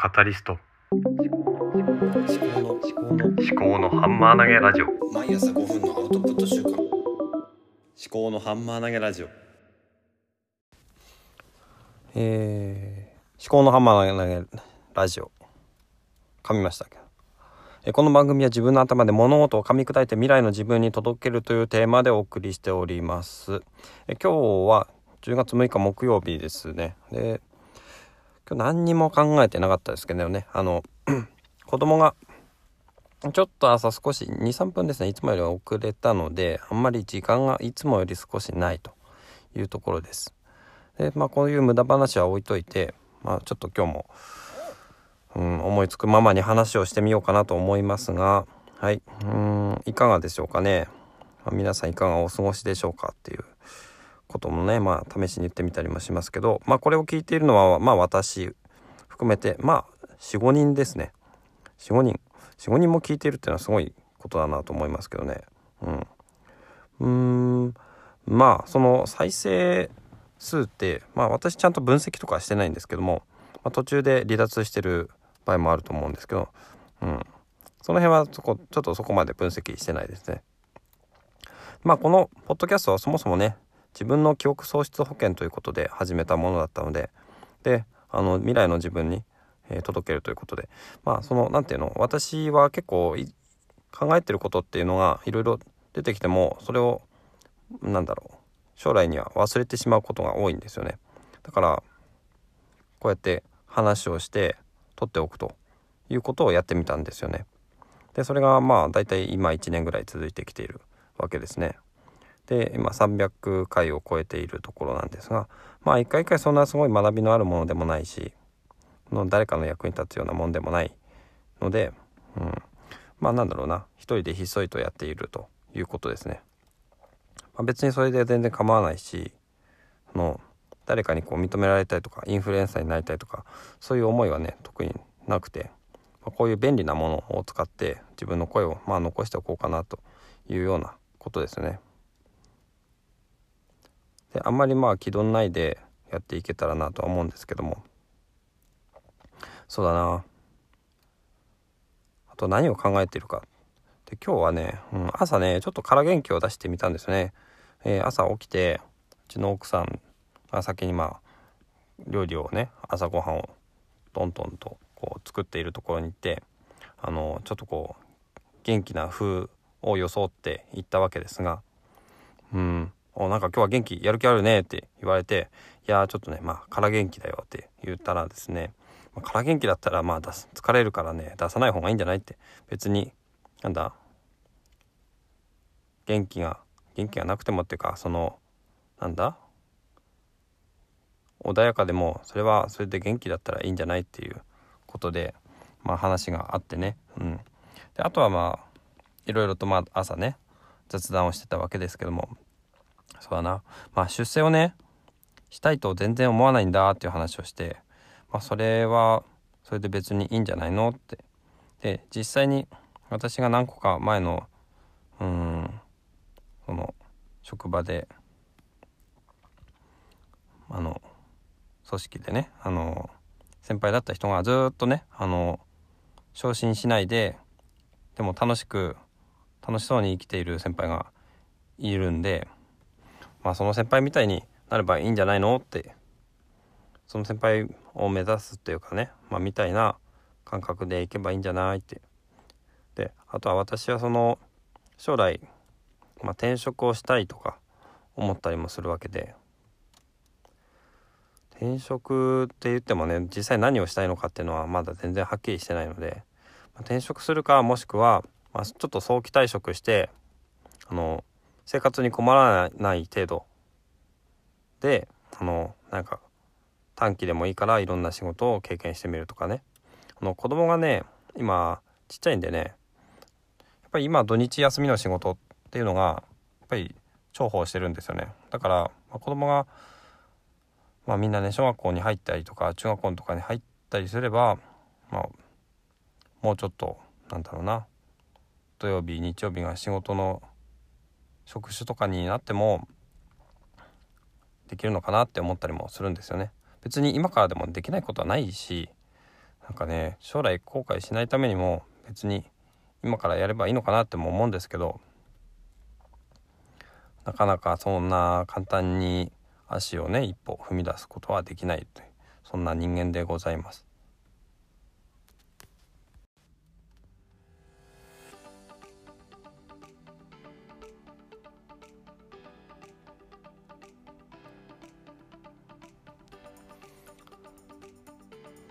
カタリスト。思考の思考の思考のハンマー投げラジオ。毎朝5分のアウトプット週間思考のハンマー投げラジオ。えー、思考のハンマー投げラジオ。噛みましたけど。えーこの番組は自分の頭で物事を噛み砕いて未来の自分に届けるというテーマでお送りしております。えー今日は10月6日木曜日ですね。で今日何にも考えてなかったですけどね。あの 子供がちょっと朝少し23分ですね。いつもより遅れたのであんまり時間がいつもより少しないというところです。でまあこういう無駄話は置いといてまあちょっと今日も、うん、思いつくままに話をしてみようかなと思いますがはい。うんいかがでしょうかね、皆さんいかがお過ごしでしょうかっていう。こともねまあ試しに言ってみたりもしますけどまあこれを聞いているのはまあ私含めてまあ45人ですね。45人。45人も聞いているっていうのはすごいことだなと思いますけどね。うん。うん。まあその再生数ってまあ私ちゃんと分析とかしてないんですけども、まあ、途中で離脱してる場合もあると思うんですけど、うん、その辺はそこちょっとそこまで分析してないですね。まあこのポッドキャストはそもそもね自分の記憶喪失保険ということで始めたものだったのでであの未来の自分に、えー届けるということでまあその何ていうの私は結構考えてることっていうのがいろいろ出てきてもそれをなんだろう将来には忘れてしまうことが多いんですよね。だからこうやって話をして取っておくということをやってみたんですよね。でそれがまあ大体今1年ぐらい続いてきているわけですね。で今300回を超えているところなんですがまあ一回一回そんなすごい学びのあるものでもないしの誰かの役に立つようなもんでもないので、うん、まあなんだろうな一人でひっそりとやっているということですね。まあ、別にそれで全然構わないしその誰かにこう認められたいとかインフルエンサーになりたいとかそういう思いはね特になくて、まあ、こういう便利なものを使って自分の声をまあ残しておこうかなというようなことですね。であんまりまあ気取んないでやっていけたらなとは思うんですけども。そうだな。あと何を考えてるか。で今日はね、うん、朝ねちょっと空元気を出してみたんですね、えー朝起きてうちの奥さんが先にまあ料理をね朝ごはんをトントンとこう作っているところに行ってあのちょっとこう元気な風を装って行ったわけですがうん。おなんか今日は元気やる気あるねって言われていやちょっとねまあ空元気だよって言ったらですね、まあ、空元気だったらまあ出す疲れるからね出さない方がいいんじゃないって別になんだ元気が元気がなくてもっていうかそのなんだ穏やかでもそれはそれで元気だったらいいんじゃないっていうことでまあ話があってね。うん。であとはまあいろいろとまあ朝ね雑談をしてたわけですけどもそうだな。まあ出世をねしたいと全然思わないんだっていう話をしてまあそれはそれで別にいいんじゃないのって。で実際に私が何個か前のうんその職場であの組織でねあの先輩だった人がずっとねあの昇進しないででも楽しく楽しそうに生きている先輩がいるんでまあその先輩みたいになればいいんじゃないの？って。その先輩を目指すっていうかね、まあ、みたいな感覚でいけばいいんじゃない？って。であとは私はその将来、まあ、転職をしたいとか思ったりもするわけで。転職って言ってもね実際何をしたいのかっていうのはまだ全然はっきりしてないので、まあ転職するかもしくは、まあ、ちょっと早期退職してあの生活に困らない程度。であのなんか短期でもいいからいろんな仕事を経験してみるとかね。あの子供がね今ちっちゃいんでねやっぱり今土日休みの仕事っていうのがやっぱり重宝してるんですよね。だから、まあ、子供がまあみんなね小学校に入ったりとか中学校とかに入ったりすればまあもうちょっとなんだろうな土曜日日曜日が仕事の職種とかになってもできるのかなって思ったりもするんですよね。別に今からでもできないことはないしなんかね将来後悔しないためにも別に今からやればいいのかなっても思うんですけどなかなかそんな簡単に足をね一歩踏み出すことはできないというそんな人間でございます。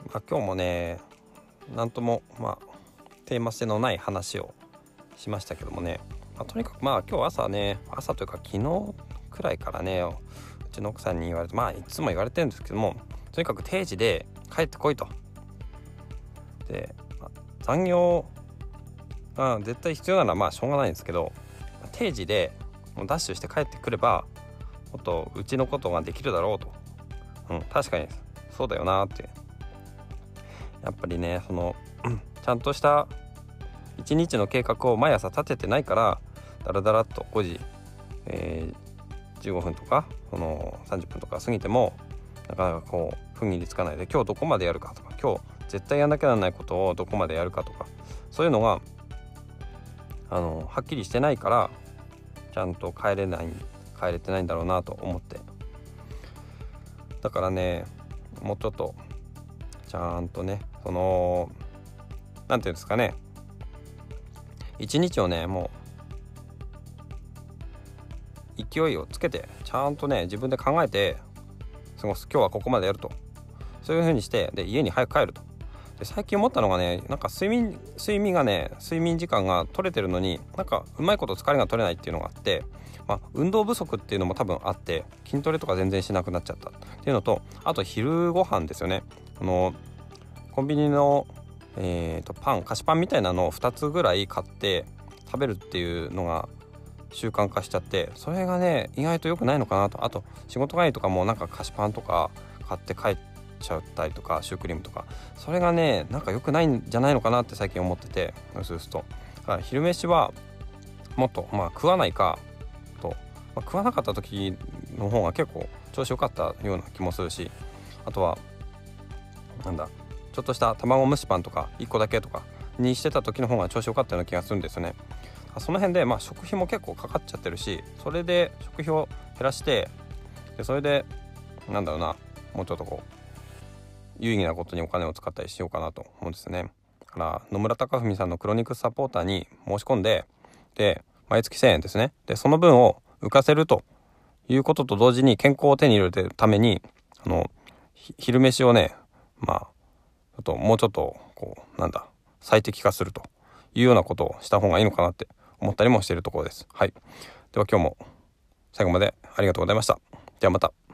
まあ、今日もねなんともまあテーマ性のない話をしましたけどもね、まあ、とにかくまあ今日朝ね朝というか昨日くらいからねうちの奥さんに言われてまあいつも言われてるんですけどもとにかく定時で帰ってこいと。で、まあ、残業が絶対必要ならまあしょうがないんですけど定時でダッシュして帰ってくればもっとうちのことができるだろうと。うん、確かにそうだよなってやっぱりねそのちゃんとした一日の計画を毎朝立ててないからだらだらっと5時、えー、15分とかその30分とか過ぎてもなかなかこう踏ん切りつかないで今日どこまでやるかとか今日絶対やんなきゃならないことをどこまでやるかとかそういうのがあのはっきりしてないからちゃんと帰れない帰れてないんだろうなと思って。だからねもうちょっとちゃんとねその何て言うんですかね。一日をねもう勢いをつけてちゃんとね自分で考えて過ごす今日はここまでやると。そういう風にしてで家に早く帰ると。で最近思ったのがねなんか睡眠睡眠がね睡眠時間が取れてるのになんかうまいこと疲れが取れないっていうのがあってまあ、運動不足っていうのも多分あって筋トレとか全然しなくなっちゃった。っていうのとあと昼ご飯ですよね。あのコンビニの、えーと、パン菓子パンみたいなのを2つぐらい買って食べるっていうのが習慣化しちゃってそれがね意外と良くないのかなと。あと仕事帰りとかもなんか菓子パンとか買って帰ってちゃったりとかシュークリームとか。それがねなんか良くないんじゃないのかなって最近思っててそうすと。昼飯はもっとまあ食わないかと、まあ、食わなかった時の方が結構調子良かったような気もするしあとはなんだちょっとした卵蒸しパンとか1個だけとかにしてた時の方が調子良かったような気がするんですよね。その辺でまあ食費も結構かかっちゃってるしそれで食費を減らしてでそれでなんだろうなもうちょっとこう有意義なことにお金を使ったりしようかなと思うんですね。だから野村貴文さんのクロニクスサポーターに申し込んでで毎月1000円ですね。で、その分を浮かせるということと同時に健康を手に入れてるために、あの、昼飯をね、まあ、ちょっともうちょっと、こう、なんだ、最適化するというようなことをした方がいいのかなって思ったりもしているところです。はい。では今日も最後までありがとうございました。ではまた。